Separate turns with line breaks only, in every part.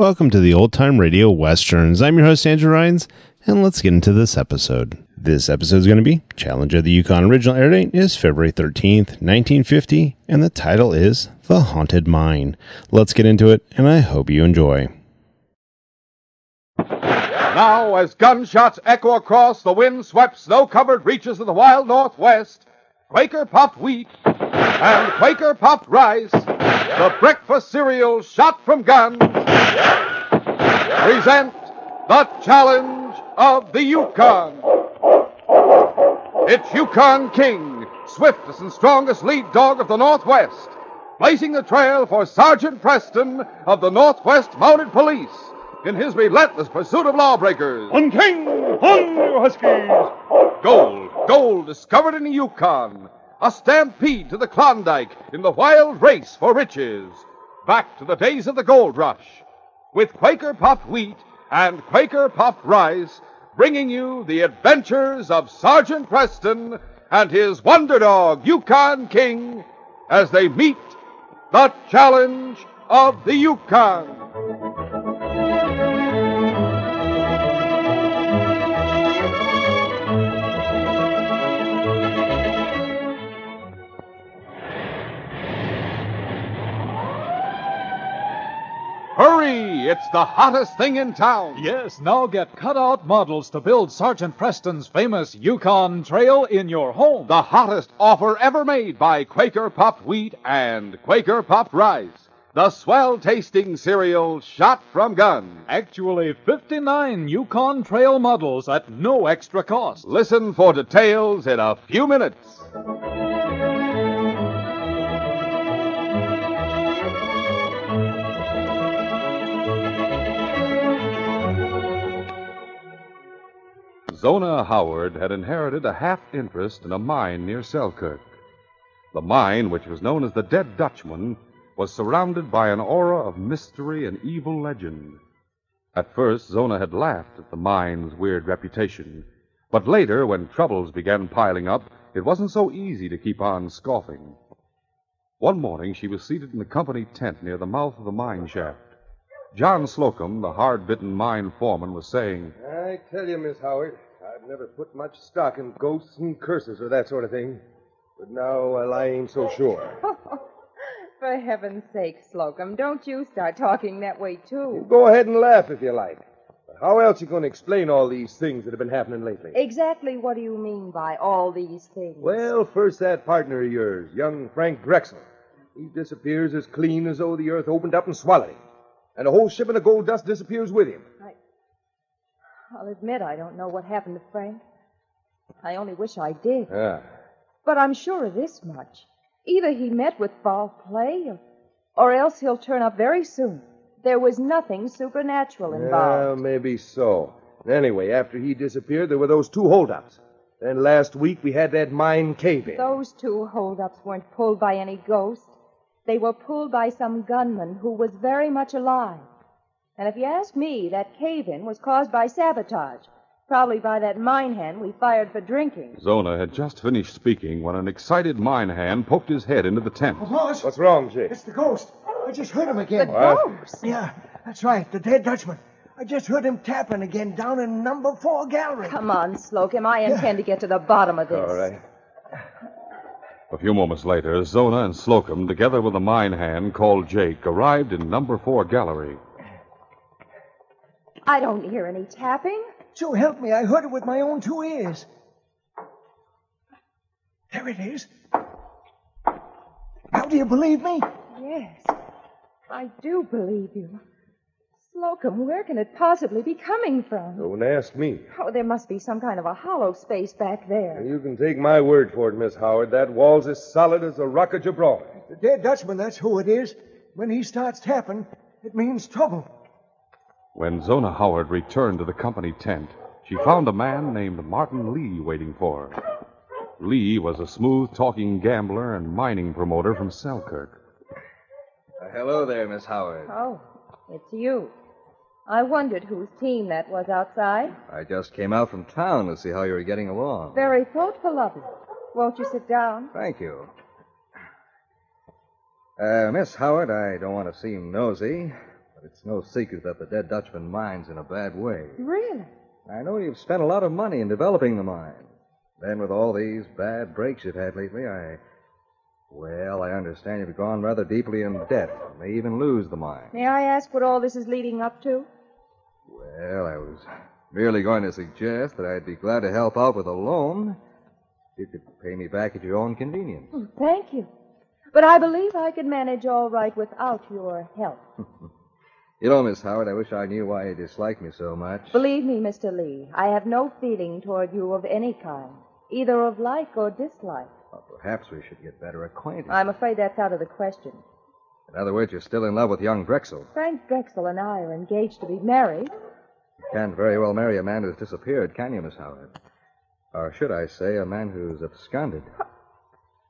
Welcome to the Old Time Radio Westerns. I'm your host, Andrew Rhynes, and let's get into this episode. This episode is going to be Challenge of the Yukon. Original air date is February 13th, 1950, and the title is The Haunted Mine. Let's get into it, and I hope you enjoy.
Now, as gunshots echo across the wind-swept, snow-covered reaches of the wild Northwest, Quaker puffed wheat and Quaker puffed rice, the breakfast cereal shot from guns, present the challenge of the Yukon. It's Yukon King, swiftest and strongest lead dog of the Northwest, blazing the trail for Sergeant Preston of the Northwest Mounted Police in his relentless pursuit of lawbreakers.
On King! On, you Huskies!
Gold, gold discovered in the Yukon. A stampede to the Klondike in the wild race for riches. Back to the days of the gold rush. With Quaker puffed wheat and Quaker puffed rice, bringing you the adventures of Sergeant Preston and his wonder dog, Yukon King, as they meet the challenge of the Yukon. Hurry! It's the hottest thing in town.
Yes, now get cutout models to build Sergeant Preston's famous Yukon Trail in your home.
The hottest offer ever made by Quaker Puffed Wheat and Quaker Puffed Rice. The swell tasting cereal shot from gun.
Actually, 59 Yukon Trail models at no extra cost.
Listen for details in a few minutes. Zona Howard had inherited a half interest in a mine near Selkirk. The mine, which was known as the Dead Dutchman, was surrounded by an aura of mystery and evil legend. At first, Zona had laughed at the mine's weird reputation, but later, when troubles began piling up, it wasn't so easy to keep on scoffing. One morning, she was seated in the company tent near the mouth of the mine shaft. John Slocum, the hard bitten mine foreman, was saying,
I tell you, Miss Howard, never put much stock in ghosts and curses or that sort of thing. But now, well, I ain't so sure.
For heaven's sake, Slocum, don't you start talking that way, too.
Go ahead and laugh if you like. But how else are you going to explain all these things that have been happening lately?
Exactly what do you mean by all these things?
Well, first that partner of yours, young Frank Drexel. He disappears as clean as though the earth opened up and swallowed him. And a whole shipment of gold dust disappears with him.
I'll admit I don't know what happened to Frank. I only wish I did.
Ah.
But I'm sure of this much. Either he met with foul play, or, or else he'll turn up very soon. There was nothing supernatural
Well,
involved.
maybe so. Anyway, after he disappeared, there were those two holdups. Then last week we had that mine cave in.
Those two holdups weren't pulled by any ghost. They were pulled by some gunman who was very much alive. And if you ask me, that cave in was caused by sabotage. Probably by that mine hand we fired for drinking.
Zona had just finished speaking when an excited mine hand poked his head into the tent.
Boss,
What's wrong, Jake?
it's the ghost. I just heard him
The
again.
What?
ghost.
Yeah, that's right, the dead Dutchman. I just heard him tapping again down in number four gallery.
Come on, Slocum. I intend to get to the bottom of this.
All right.
A few moments later, Zona and Slocum, together with a mine hand called Jake, arrived in number four gallery.
I don't hear any tapping.
So help me, I heard it with my own two ears. There it is. Now, do you believe me?
Yes, I do believe you. Slocum, where can it possibly be coming from?
Don't ask me.
Oh, there must be some kind of a hollow space back there.
You can take my word for it, Miss Howard. That wall's as solid as the Rock of Gibraltar.
The dead Dutchman, that's who it is. When he starts tapping, it means trouble.
When Zona Howard returned to the company tent, she found a man named Martin Lee waiting for her. Lee was a smooth talking gambler and mining promoter from Selkirk.
Uh, hello there, Miss Howard.
Oh, it's you. I wondered whose team that was outside.
I just came out from town to see how you were getting along.
Very thoughtful of you. Won't you sit down?
Thank you. Uh, Miss Howard, I don't want to seem nosy, but it's no secret that the Dead Dutchman mine's in a bad way.
Really?
I know you've spent a lot of money in developing the mine. Then, with all these bad breaks you've had lately, I. Well, I understand you've gone rather deeply in debt. You may even lose the mine.
May I ask what all this is leading up to?
Well, I was merely going to suggest that I'd be glad to help out with a loan. You could pay me back at your own convenience.
Oh, thank you. But I believe I could manage all right without your help.
You know, Miss Howard, I wish I knew why you dislike me so much.
Believe me, Mr. Lee, I have no feeling toward you of any kind, either of like or dislike.
Well, perhaps we should get better acquainted.
I'm afraid that's out of the question.
In other words, you're still in love with young Drexel.
Frank Drexel and I are engaged to be married.
You can't very well marry a man who's disappeared, can you, Miss Howard? Or should I say, a man who's absconded?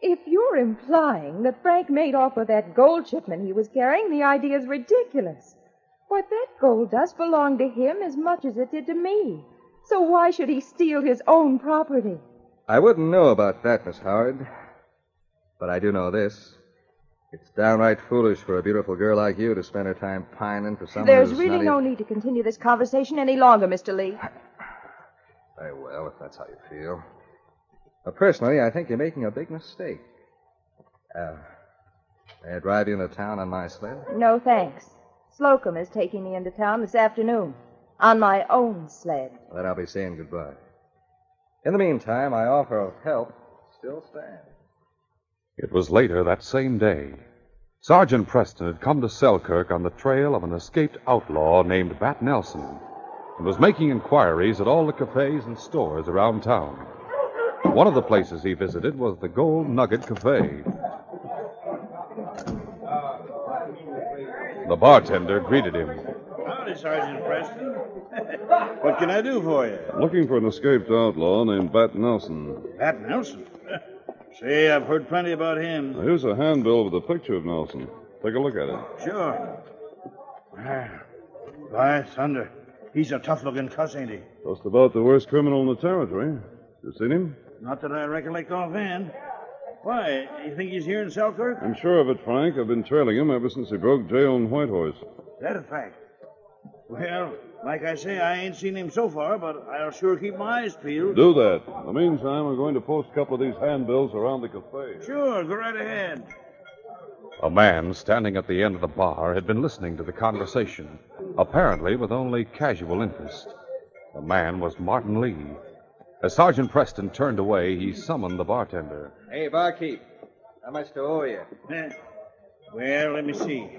If you're implying that Frank made off with that gold shipment he was carrying, the idea's ridiculous. Why, that gold dust belonged to him as much as it did to me. So why should he steal his own property?
I wouldn't know about that, Miss Howard. But I do know this. It's downright foolish for a beautiful girl like you to spend her time pining for someone
There's
who's
really
not
no
even-
need to continue this conversation any longer, Mr. Lee.
Very well, if that's how you feel. But personally, I think you're making a big mistake. Uh, may I drive you into town on my sled?
No thanks. Slocum is taking me into town this afternoon on my own sled.
Then I'll be saying goodbye. In the meantime, my offer of help still stands.
It was later that same day. Sergeant Preston had come to Selkirk on the trail of an escaped outlaw named Bat Nelson and was making inquiries at all the cafes and stores around town. One of the places he visited was the Gold Nugget Cafe. The bartender greeted him.
Howdy, Sergeant Preston. what can I do for you?
Looking for an escaped outlaw named Bat Nelson.
Bat Nelson. Say, I've heard plenty about him.
Now, here's a handbill with a picture of Nelson. Take a look at it.
Sure. Ah, By thunder. He's a tough looking cuss, ain't he?
Just about the worst criminal in the territory. You seen him?
Not that I recollect offhand. Why, you think he's here in Selkirk?
I'm sure of it, Frank. I've been trailing him ever since he broke jail in Whitehorse.
That a fact. Well, like I say, I ain't seen him so far, but I'll sure keep my eyes peeled.
Do that. In the meantime, we're going to post a couple of these handbills around the cafe.
Sure, go right ahead.
A man standing at the end of the bar had been listening to the conversation, apparently with only casual interest. The man was Martin Lee. As Sergeant Preston turned away, he summoned the bartender.
Hey, barkeep. How much to owe you?
Eh, Well, let me see.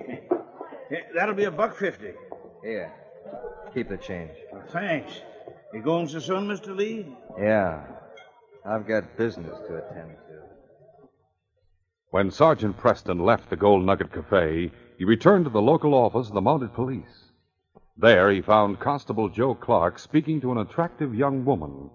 Eh, That'll be a buck fifty.
Here. Keep the change.
Well, thanks. You going so soon, Mr. Lee?
Yeah. I've got business to attend to.
When Sergeant Preston left the Gold Nugget Cafe, he returned to the local office of the Mounted Police. There, he found Constable Joe Clark speaking to an attractive young woman.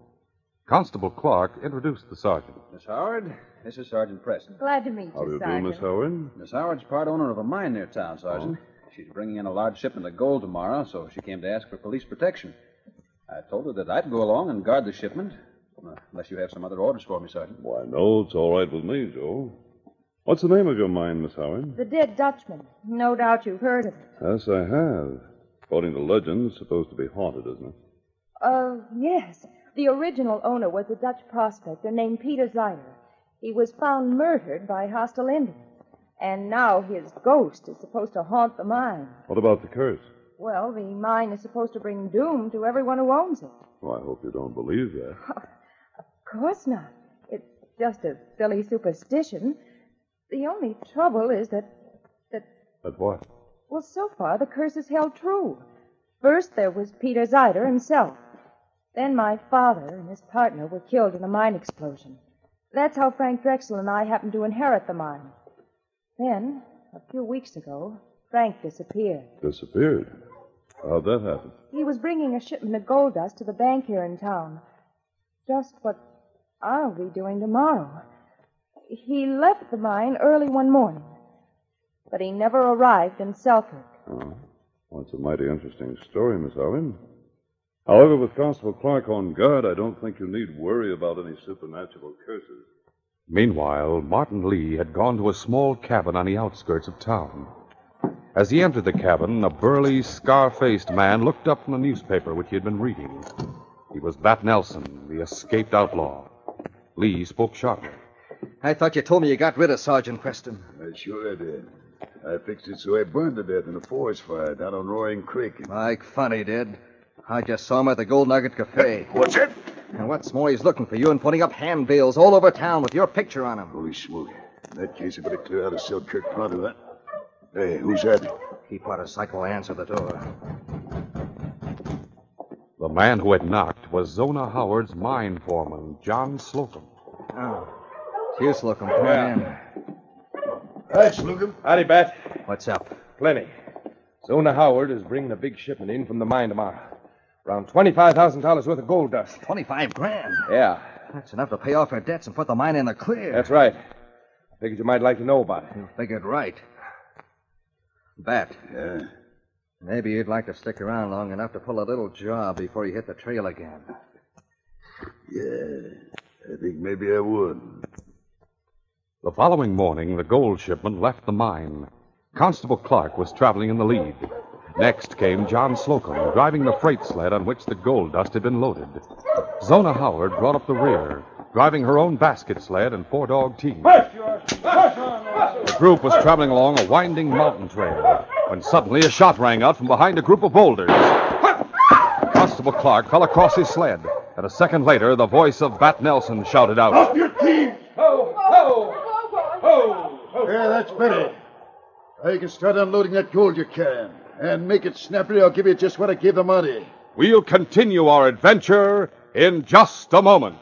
Constable Clark introduced the sergeant.
Miss Howard, this is Sergeant Preston.
Glad to meet you,
How do
you,
you do, Miss Howard?
Miss Howard's part owner of a mine near town, Sergeant. She's bringing in a large shipment of gold tomorrow, so she came to ask for police protection. I told her that I'd go along and guard the shipment, unless you have some other orders for me, Sergeant.
Why, no, it's all right with me, Joe. What's the name of your mine, Miss Howard?
The dead Dutchman. No doubt you've heard of it.
Yes, I have. According to legend, it's supposed to be haunted, isn't it?
Uh, yes. The original owner was a Dutch prospector named Peter Zeider. He was found murdered by hostile Indians. And now his ghost is supposed to haunt the mine.
What about the curse?
Well, the mine is supposed to bring doom to everyone who owns it.
Well, I hope you don't believe that.
Of course not. It's just a silly superstition. The only trouble is that, that,
But what?
well, so far the curse has held true. First there was Peter Zeider himself. Then my father and his partner were killed in a mine explosion. That's how Frank Drexel and I happened to inherit the mine. Then, a few weeks ago, Frank disappeared.
Disappeared. How'd that happen?
He was bringing a shipment of gold dust to the bank here in town. Just what I'll be doing tomorrow. He left the mine early one morning, but he never arrived in Selkirk.
Oh. Well, it's a mighty interesting story, Miss Allen. However, with Constable Clark on guard, I don't think you need worry about any supernatural curses.
Meanwhile, Martin Lee had gone to a small cabin on the outskirts of town. As he entered the cabin, a burly, scar faced man looked up from the newspaper which he had been reading. He was Bat Nelson, the escaped outlaw. Lee spoke sharply.
I thought you told me you got rid of Sergeant Preston.
I sure did. I fixed it so I burned to death in a forest fire down on Roaring Creek.
Like funny, did. I just saw him at the Gold Nugget Cafe.
What's it?
And what's more, he's looking for you and putting up handbills all over town with your picture on them.
Holy smoke. In that case, I better clear out of Selkirk pronto. That. Hey, who's that?
Keep out of sight while I answer the door.
The man who had knocked was Zona Howard's mine foreman, John Slocum.
Oh. It's you, Slocum. Come on in.
Hi, Slocum. Howdy, Bat.
What's up?
Plenty. Zona Howard is bringing a big shipment in from the mine tomorrow. Around $25,000 worth of gold dust.
25 grand?
Yeah.
That's enough to pay off her debts and put the mine in the clear.
That's right. I figured you might like to know about it.
You figured right. Bat.
Yeah.
Maybe you'd like to stick around long enough to pull a little job before you hit the trail again.
Yeah. I think maybe I would.
The following morning, the gold shipment left the mine. Constable Clark was traveling in the lead. Next came John Slocum, driving the freight sled on which the gold dust had been loaded. Zona Howard brought up the rear, driving her own basket sled and four dog team. The group was traveling along a winding mountain trail when suddenly a shot rang out from behind a group of boulders. Constable Clark fell across his sled, and a second later, the voice of Bat Nelson shouted out.
Off your team!
Ho, ho, ho, ho.
Yeah, that's better. Now you can start unloading that gold you're carrying. And make it snappy, I'll give you just what I gave the money.
We'll continue our adventure in just a moment.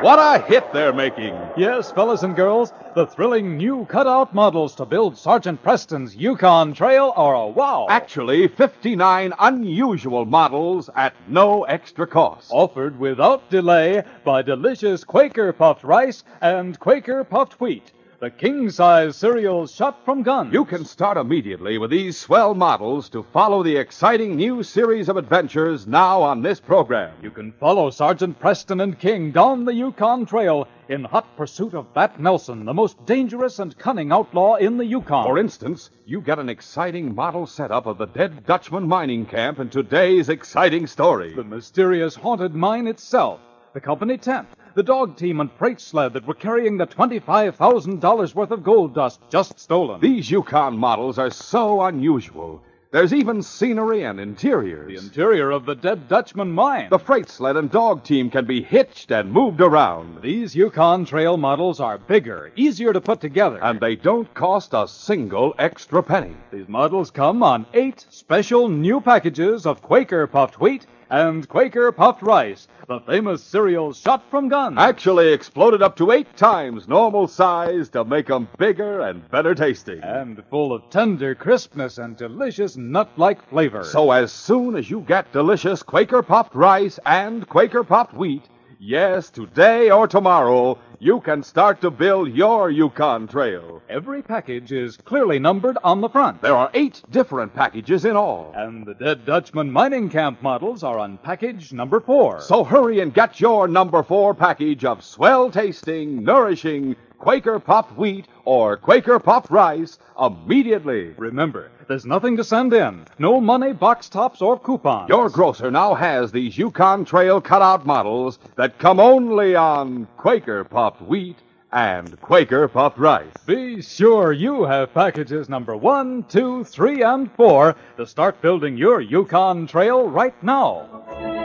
What a hit they're making!
Yes, fellas and girls, the thrilling new cutout models to build Sergeant Preston's Yukon Trail are a wow.
Actually, 59 unusual models at no extra cost.
Offered without delay by delicious Quaker puffed rice and Quaker puffed wheat. The king size cereals shot from guns.
You can start immediately with these swell models to follow the exciting new series of adventures now on this program.
You can follow Sergeant Preston and King down the Yukon Trail in hot pursuit of Bat Nelson, the most dangerous and cunning outlaw in the Yukon.
For instance, you get an exciting model setup of the dead Dutchman mining camp in today's exciting story.
The mysterious haunted mine itself, the company tent, the dog team and freight sled that were carrying the $25,000 worth of gold dust just stolen.
These Yukon models are so unusual. There's even scenery and interiors.
The interior of the dead Dutchman mine.
The freight sled and dog team can be hitched and moved around.
These Yukon Trail models are bigger, easier to put together.
And they don't cost a single extra penny.
These models come on eight special new packages of Quaker puffed wheat and Quaker puffed rice, the famous cereals shot from guns.
Actually exploded up to eight times normal size to make them bigger and better tasting.
And full of tender crispness and delicious nut like flavor.
So as soon as you get delicious Quaker puffed rice and Quaker puffed wheat, Yes, today or tomorrow, you can start to build your Yukon Trail.
Every package is clearly numbered on the front.
There are eight different packages in all.
And the Dead Dutchman mining camp models are on package number four.
So hurry and get your number four package of swell tasting, nourishing Quaker puffed wheat or Quaker puffed rice immediately.
Remember, there's nothing to send in. No money, box tops, or coupons.
Your grocer now has these Yukon Trail cutout models that come only on Quaker puffed wheat and Quaker puffed rice.
Be sure you have packages number one, two, three, and four to start building your Yukon Trail right now.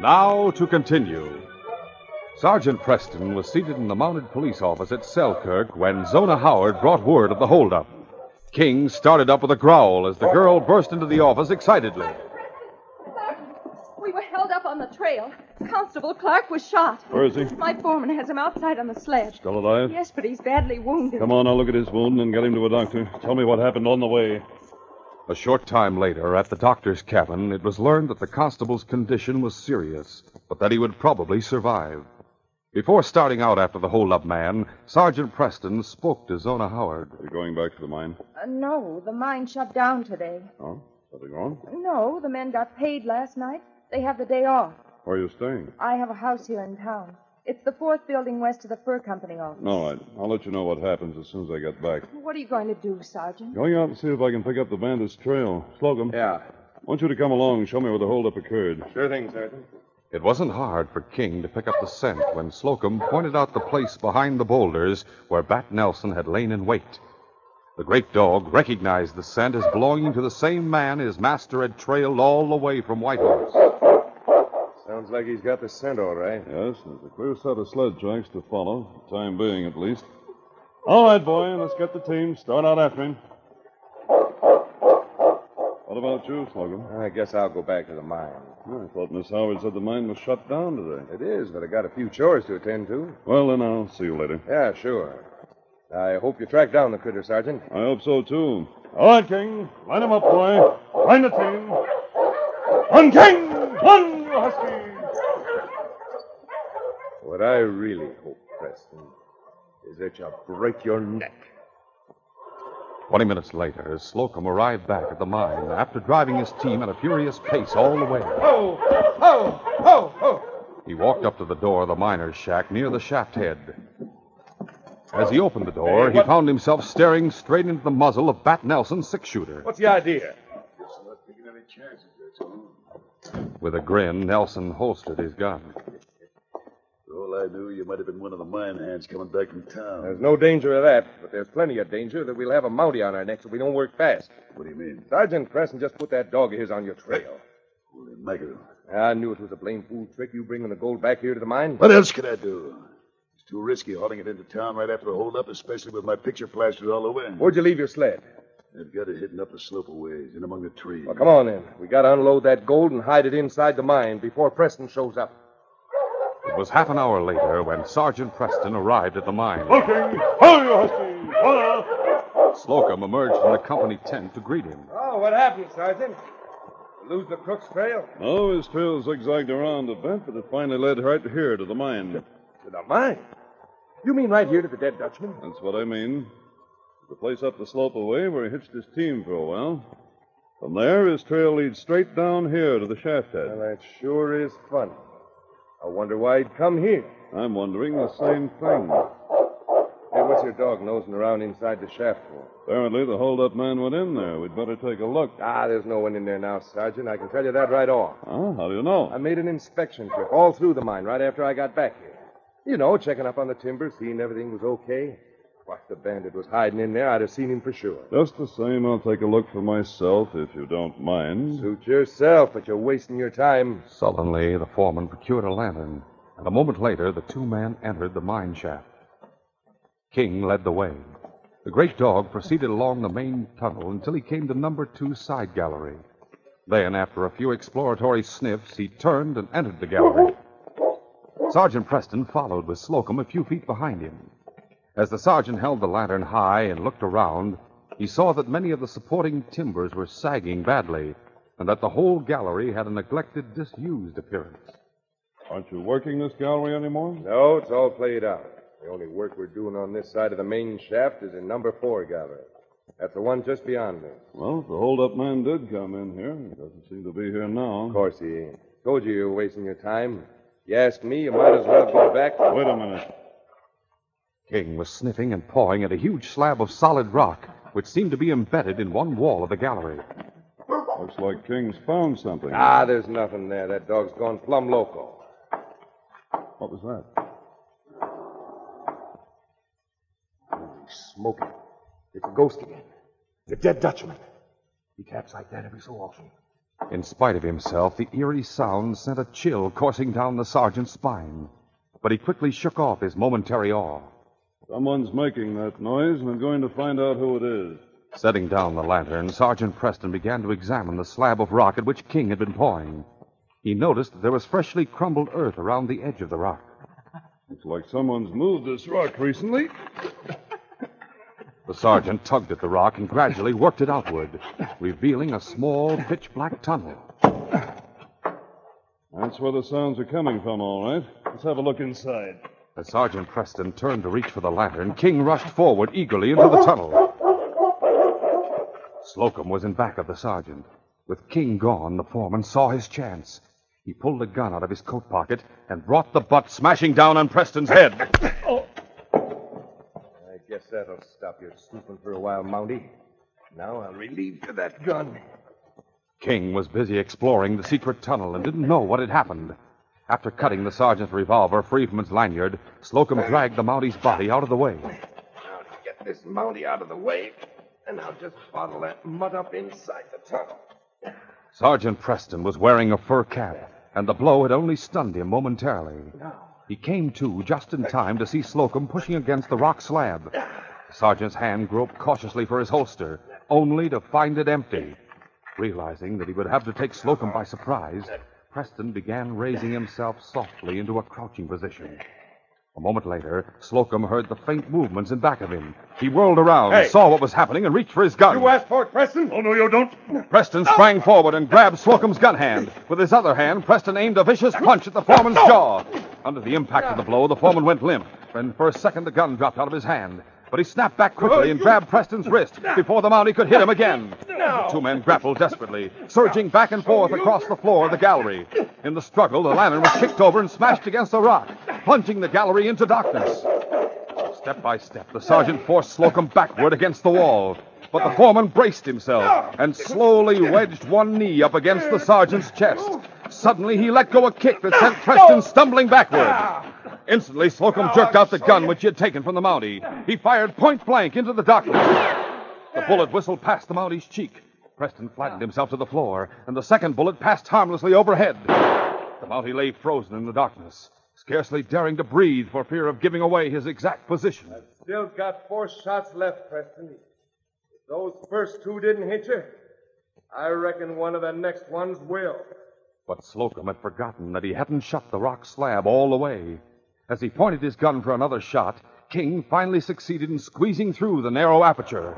Now to continue. Sergeant Preston was seated in the mounted police office at Selkirk when Zona Howard brought word of the holdup. King started up with a growl as the girl burst into the office excitedly.
We were held up on the trail. Constable Clark was shot.
Where is he?
My foreman has him outside on the sledge.
Still alive?
Yes, but he's badly wounded.
Come on, I'll look at his wound and get him to a doctor. Tell me what happened on the way.
A short time later, at the doctor's cabin, it was learned that the constable's condition was serious, but that he would probably survive. Before starting out after the holdup man, Sergeant Preston spoke to Zona Howard.
You're going back to the mine?
Uh, no, the mine shut down today.
Oh? Something wrong?
No, the men got paid last night. They have the day off.
Where are you staying?
I have a house here in town. It's the fourth building west of the fur company office.
All right. I'll let you know what happens as soon as I get back.
What are you going to do, Sergeant?
Going out and see if I can pick up the bandits' trail. Slocum.
Yeah.
I want you to come along and show me where the holdup occurred.
Sure thing, Sergeant.
It wasn't hard for King to pick up the scent when Slocum pointed out the place behind the boulders where Bat Nelson had lain in wait. The great dog recognized the scent as belonging to the same man his master had trailed all the way from Whitehorse.
Sounds like he's got the scent all right.
Yes, there's a clear set of sled tracks to follow, for the time being at least. All right, boy, let's get the team. Start out after him. What about you, Slocum?
I guess I'll go back to the mine.
I thought Miss Howard said the mine was shut down today.
It is, but I got a few chores to attend to.
Well, then I'll see you later.
Yeah, sure. I hope you track down the critter, Sergeant.
I hope so, too. All right, King. Line him up, boy. Line the team. One, King! One, you husky!
What I really hope, Preston, is that you break your neck.
Twenty minutes later, Slocum arrived back at the mine after driving his team at a furious pace all the way.
Ho! Ho! Ho! Ho!
He walked up to the door of the miner's shack near the shaft head. As he opened the door,
Hey,
he found himself staring straight into the muzzle of Bat Nelson's six shooter.
What's the idea?
Guess I'm not taking any chances, that's all.
With a grin, Nelson holstered his gun.
All I knew, you might have been one of the mine hands coming back from town.
There's no danger of that, but there's plenty of danger that we'll have a mountie on our necks if we don't work fast.
What do you mean?
Sergeant Preston just put that dog of his on your trail.
Holy mackerel.
I knew it was a blame fool trick, you bringing the gold back here to the mine.
What else could I do? It's too risky hauling it into town right after a holdup, especially with my picture plastered all over.
Where'd you leave your sled?
I've got it hidden up the slope a ways, in among the trees.
Well, come on then. We gotta unload that gold and hide it inside the mine before Preston shows up.
It was half an hour later when Sergeant Preston arrived at the mine.
King! Ho, you husky! Holla!
Slocum emerged from the company tent to greet him.
Oh, what happened, Sergeant? Lose the crook's trail?
No, his trail zigzagged around a bit, but it finally led right here to the mine.
To the mine? You mean right here to the dead Dutchman?
That's what I mean. The place up the slope away where he hitched his team for a while. From there, his trail leads straight down here to the shaft head.
Well, that sure is fun. I wonder why he'd come here.
I'm wondering the same thing.
Hey, what's your dog nosing around inside the shaft for?
Apparently, the holdup man went in there. We'd better take a look.
Ah, there's no one in there now, Sergeant. I can tell you that right off.
Huh? How do you know?
I made an inspection trip all through the mine right after I got back here. You know, checking up on the timber, seeing everything was okay. Why, if the bandit was hiding in there, I'd have seen him for sure.
Just the same, I'll take a look for myself, if you don't mind.
Suit yourself, but you're wasting your time.
Sullenly, the foreman procured a lantern, and a moment later, the two men entered the mine shaft. King led the way. The great dog proceeded along the main tunnel until he came to number two side gallery. Then, after a few exploratory sniffs, he turned and entered the gallery. Sergeant Preston followed with Slocum a few feet behind him. As the sergeant held the lantern high and looked around, he saw that many of the supporting timbers were sagging badly, and that the whole gallery had a neglected, disused appearance.
Aren't you working this gallery anymore?
No, it's all played out. The only work we're doing on this side of the main shaft is in number four gallery. That's the one just beyond me.
Well, the hold-up man did come in here. He doesn't seem to be here now.
Of course he ain't. Told you you were wasting your time. You ask me, you might as well go back.
Wait a minute.
King was sniffing and pawing at a huge slab of solid rock, which seemed to be embedded in one wall of the gallery.
Looks like King's found something.
Ah, there's nothing there. That dog's gone plumb loco.
What was that?
He's smoking. It's a ghost again. The dead Dutchman. He taps like that every so often.
In spite of himself, the eerie sound sent a chill coursing down the sergeant's spine. But he quickly shook off his momentary awe.
Someone's making that noise, and I'm going to find out who it is.
Setting down the lantern, Sergeant Preston began to examine the slab of rock at which King had been pawing. He noticed that there was freshly crumbled earth around the edge of the rock.
Looks like someone's moved this rock recently.
The sergeant tugged at the rock and gradually worked it outward, revealing a small, pitch black tunnel.
That's where the sounds are coming from, all right. Let's have a look inside.
As Sergeant Preston turned to reach for the lantern, King rushed forward eagerly into the tunnel. Slocum was in back of the sergeant. With King gone, the foreman saw his chance. He pulled a gun out of his coat pocket and brought the butt smashing down on Preston's head.
I guess that'll stop your snooping for a while, Mounty. Now I'll relieve you of that gun.
King was busy exploring the secret tunnel and didn't know what had happened. After cutting the sergeant's revolver free from its lanyard, Slocum dragged the Mountie's body out of the way.
Now to get this Mountie out of the way, and I'll just bottle that mud up inside the tunnel.
Sergeant Preston was wearing a fur cap, and the blow had only stunned him momentarily. He came to just in time to see Slocum pushing against the rock slab. The sergeant's hand groped cautiously for his holster, only to find it empty. Realizing that he would have to take Slocum by surprise, Preston began raising himself softly into a crouching position. A moment later, Slocum heard the faint movements in back of him. He whirled around,
Hey!
saw what was happening, and reached for his gun.
You asked for it, Preston?
Oh, no, you don't.
Preston sprang forward and grabbed Slocum's gun hand. With his other hand, Preston aimed a vicious punch at the foreman's jaw. Under the impact of the blow, the foreman went limp, and for a second the gun dropped out of his hand. But he snapped back quickly and grabbed Preston's wrist before the Mountie could hit him again. The two men grappled desperately, surging back and forth across the floor of the gallery. In the struggle, the lantern was kicked over and smashed against a rock, plunging the gallery into darkness. Step by step, the sergeant forced Slocum backward against the wall. But the foreman braced himself and slowly wedged one knee up against the sergeant's chest. Suddenly, he let go a kick that sent Preston stumbling backward. Ah! Instantly, Slocum jerked out the gun which he had taken from the Mountie. He fired point blank into the darkness. The bullet whistled past the Mountie's cheek. Preston flattened himself to the floor, and the second bullet passed harmlessly overhead. The Mountie lay frozen in the darkness, scarcely daring to breathe for fear of giving away his exact position.
Still got four shots left, Preston. If those first two didn't hit you, I reckon one of the next ones will.
But Slocum had forgotten that he hadn't shut the rock slab all the way. As he pointed his gun for another shot, King finally succeeded in squeezing through the narrow aperture.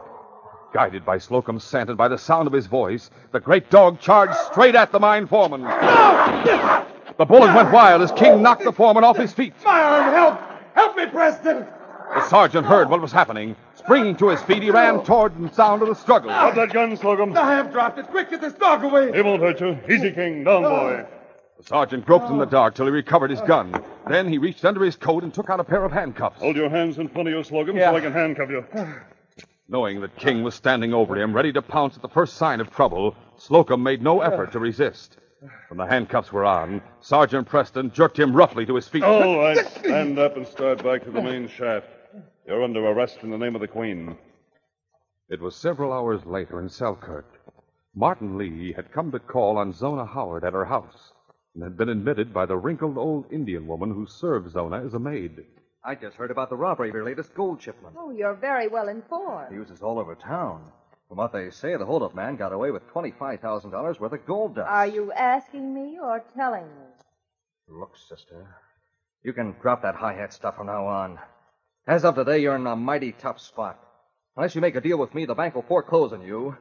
Guided by Slocum's scent and by the sound of his voice, the great dog charged straight at the mine foreman. The bullet went wild as King knocked the foreman off his feet.
My arm, help! Help me, Preston!
The sergeant heard what was happening. Springing to his feet, he ran toward the sound of the struggle.
Drop that gun, Slocum.
I have dropped it. Quick, get this dog away!
He won't hurt you. Easy, King. Down, boy. Ah.
The sergeant groped in the dark till he recovered his gun. Then he reached under his coat and took out a pair of handcuffs.
Hold your hands in front of you, Slocum,
Yeah.
so I can handcuff you.
Knowing that King was standing over him, ready to pounce at the first sign of trouble, Slocum made no effort to resist. When the handcuffs were on, Sergeant Preston jerked him roughly to his feet.
All right. Stand up and start back to the main shaft. You're under arrest in the name of the Queen.
It was several hours later in Selkirk. Martin Lee had come to call on Zona Howard at her house and had been admitted by the wrinkled old Indian woman who served Zona as a maid.
I just heard about the robbery of your latest gold shipment.
Oh, you're very well informed.
News is all over town. From what they say, the holdup man got away with $25,000 worth of gold dust.
Are you asking me or telling me?
Look, sister, you can drop that high hat stuff from now on. As of today, you're in a mighty tough spot. Unless you make a deal with me, the bank will foreclose on you.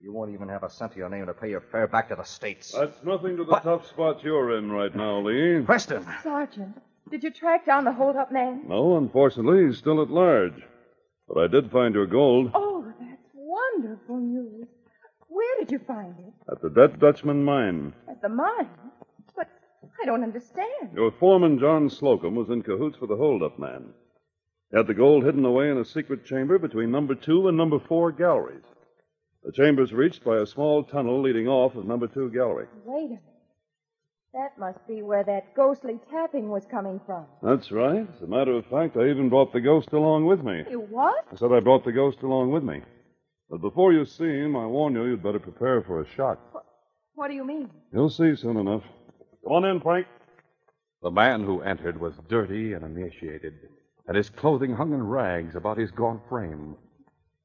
You won't even have a cent to your name to pay your fare back to the States.
That's nothing to the tough spot you're in right now, Lee.
Preston.
Sergeant, did you track down the hold-up man?
No, unfortunately, he's still at large. But I did find your gold
Oh, that's wonderful news. Where did you find it?
at the Dead Dutchman mine.
At the mine. But I don't understand.
Your foreman, John Slocum, was in cahoots with the holdup man. He had the gold hidden away in a secret chamber between number two and number four galleries. The chamber's reached by a small tunnel leading off of number two gallery.
Wait a minute. That must be where that ghostly tapping was coming from.
That's right. As a matter of fact, I even brought the ghost along with me.
You what?
I said I brought the ghost along with me. But before you see him, I warn you, you'd better prepare for a shock.
What do you mean?
You'll see soon enough. Come on in, Frank.
The man who entered was dirty and emaciated, and his clothing hung in rags about his gaunt frame.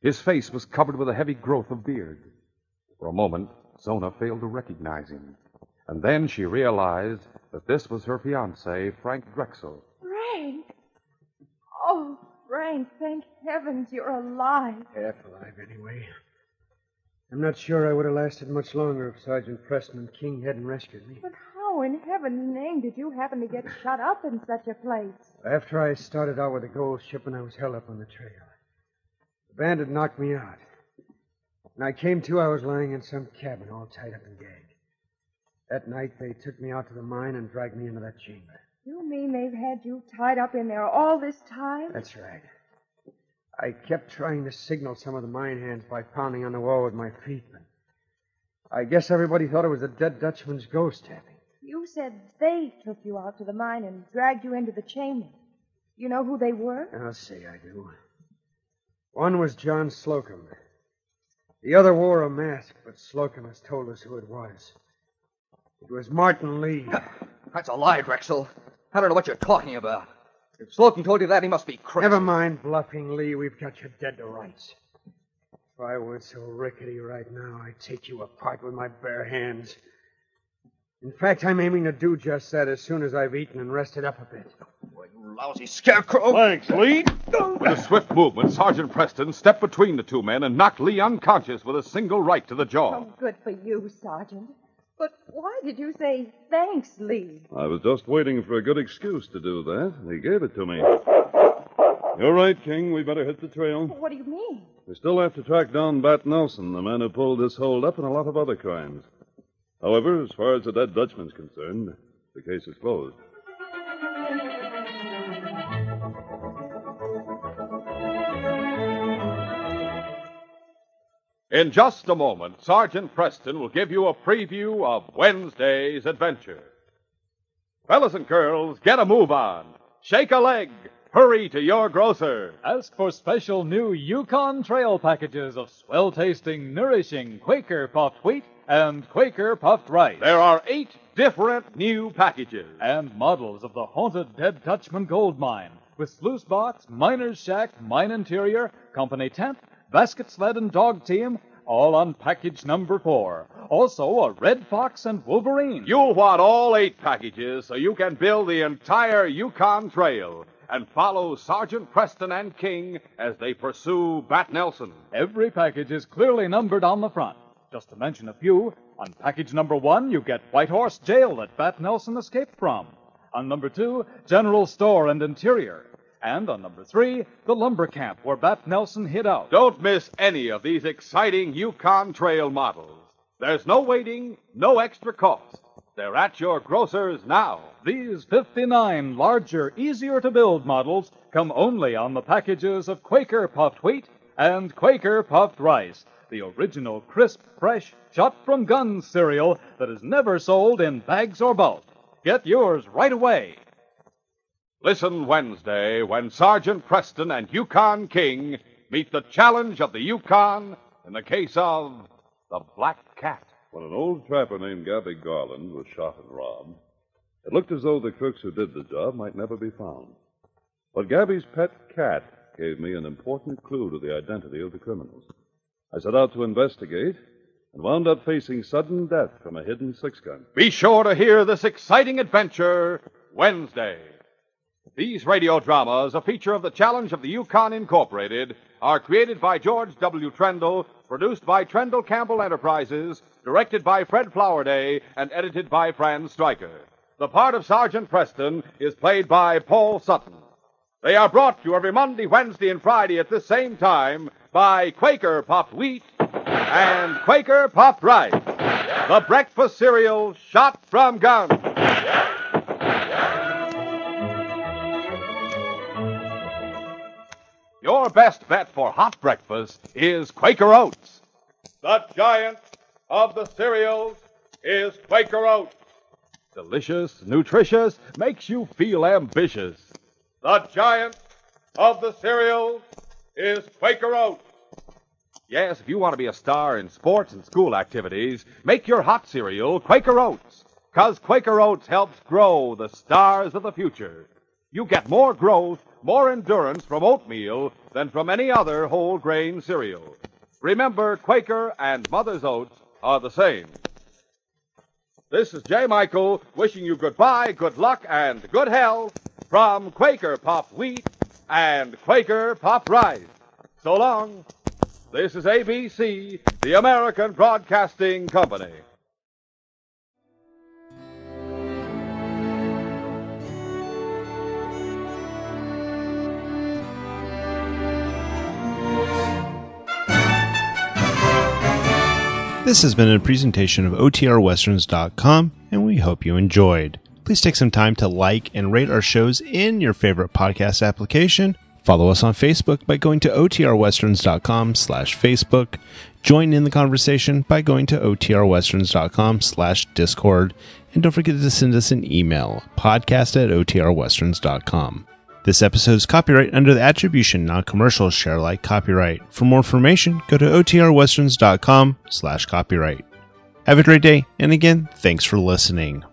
His face was covered with a heavy growth of beard. For a moment, Zona failed to recognize him. And then she realized that this was her fiancé, Frank Drexel.
Frank! Oh, Frank, thank heavens you're alive.
Half alive, anyway. I'm not sure I would have lasted much longer if Sergeant Preston and King hadn't rescued me.
But how in heaven's name did you happen to get shut up in such a place?
After I started out with the gold shipment, I was held up on the trail. The bandit knocked me out. When I came to, I was lying in some cabin, all tied up and gagged. That night, they took me out to the mine and dragged me into that chamber.
You mean they've had you tied up in there all this time?
That's right. I kept trying to signal some of the mine hands by pounding on the wall with my feet, but I guess everybody thought it was the dead Dutchman's ghost tapping.
You said they took you out to the mine and dragged you into the chamber. You know who they were?
I'll say I do. One was John Slocum. The other wore a mask, but Slocum has told us who it was. It was Martin Lee.
That's a lie, Drexel. I don't know what you're talking about. If Slocum told you that, he must be crazy.
Never mind bluffing, Lee. We've got you dead to rights. If I weren't so rickety right now, I'd take you apart with my bare hands. In fact, I'm aiming to do just that as soon as I've eaten and rested up a bit.
You lousy scarecrow.
Thanks, Lee.
With a swift movement, Sergeant Preston stepped between the two men and knocked Lee unconscious with a single right to the jaw.
Oh, good for you, Sergeant. But why did you say thanks, Lee?
I was just waiting for a good excuse to do that. and He gave it to me. You're right, King. We better hit the trail.
What do you mean?
We still have to track down Bat Nelson, the man who pulled this hold up, and a lot of other crimes. However, as far as the dead Dutchman's concerned, the case is closed.
In just a moment, Sergeant Preston will give you a preview of Wednesday's adventure. Fellas and girls, get a move on. Shake a leg. Hurry to your grocer.
Ask for special new Yukon Trail packages of swell tasting, nourishing Quaker puffed wheat and Quaker puffed rice.
There are eight different new packages.
And models of the haunted Dead Dutchman gold mine with sluice box, miner's shack, mine interior, company tent, basket sled, and dog team, all on package number four. Also, a Red Fox and Wolverine.
You'll want all eight packages so you can build the entire Yukon Trail and follow Sergeant Preston and King as they pursue Bat Nelson.
Every package is clearly numbered on the front. Just to mention a few, on package number one, you get Whitehorse Jail that Bat Nelson escaped from. On number two, General Store and Interior. And on number three, the lumber camp where Bat Nelson hid out.
Don't miss any of these exciting Yukon Trail models. There's no waiting, no extra cost. They're at your grocer's now.
These 59 larger, easier to build models come only on the packages of Quaker puffed wheat and Quaker puffed rice, the original crisp, fresh, shot from guns cereal that is never sold in bags or bulk. Get yours right away.
Listen Wednesday when Sergeant Preston and Yukon King meet the challenge of the Yukon in the case of the Black Cat.
When an old trapper named Gabby Garland was shot and robbed, it looked as though the crooks who did the job might never be found. But Gabby's pet cat gave me an important clue to the identity of the criminals. I set out to investigate and wound up facing sudden death from a hidden six gun.
Be sure to hear this exciting adventure Wednesday. These radio dramas, a feature of the Challenge of the Yukon Incorporated, are created by George W. Trendle, produced by Trendle Campbell Enterprises, directed by Fred Flowerday, and edited by Fran Striker. The part of Sergeant Preston is played by Paul Sutton. They are brought to you every Monday, Wednesday, and Friday at this same time by Quaker Puffed Wheat and Quaker Puffed Rice, the breakfast cereal shot from guns. Your best bet for hot breakfast is Quaker Oats. The giant of the cereals is Quaker Oats. Delicious, nutritious, makes you feel ambitious. The giant of the cereals is Quaker Oats. Yes, if you want to be a star in sports and school activities, make your hot cereal Quaker Oats. Because Quaker Oats helps grow the stars of the future. You get more growth, more endurance from oatmeal than from any other whole grain cereal. Remember, Quaker and Mother's Oats are the same. This is Jay Michael wishing you goodbye, good luck, and good health from Quaker Puffed Wheat and Quaker Puffed Rice. So long. This is ABC, the American Broadcasting Company.
This has been a presentation of OTRWesterns.com, and we hope you enjoyed. Please take some time to like and rate our shows in your favorite podcast application. Follow us on Facebook by going to OTRWesterns.com slash Facebook. Join in the conversation by going to OTRWesterns.com slash Discord. And don't forget to send us an email, podcast at OTRWesterns.com. This episode is copyright under the attribution non-commercial share alike copyright. For more information, go to otrwesterns.com slash copyright. Have a great day, and again, thanks for listening.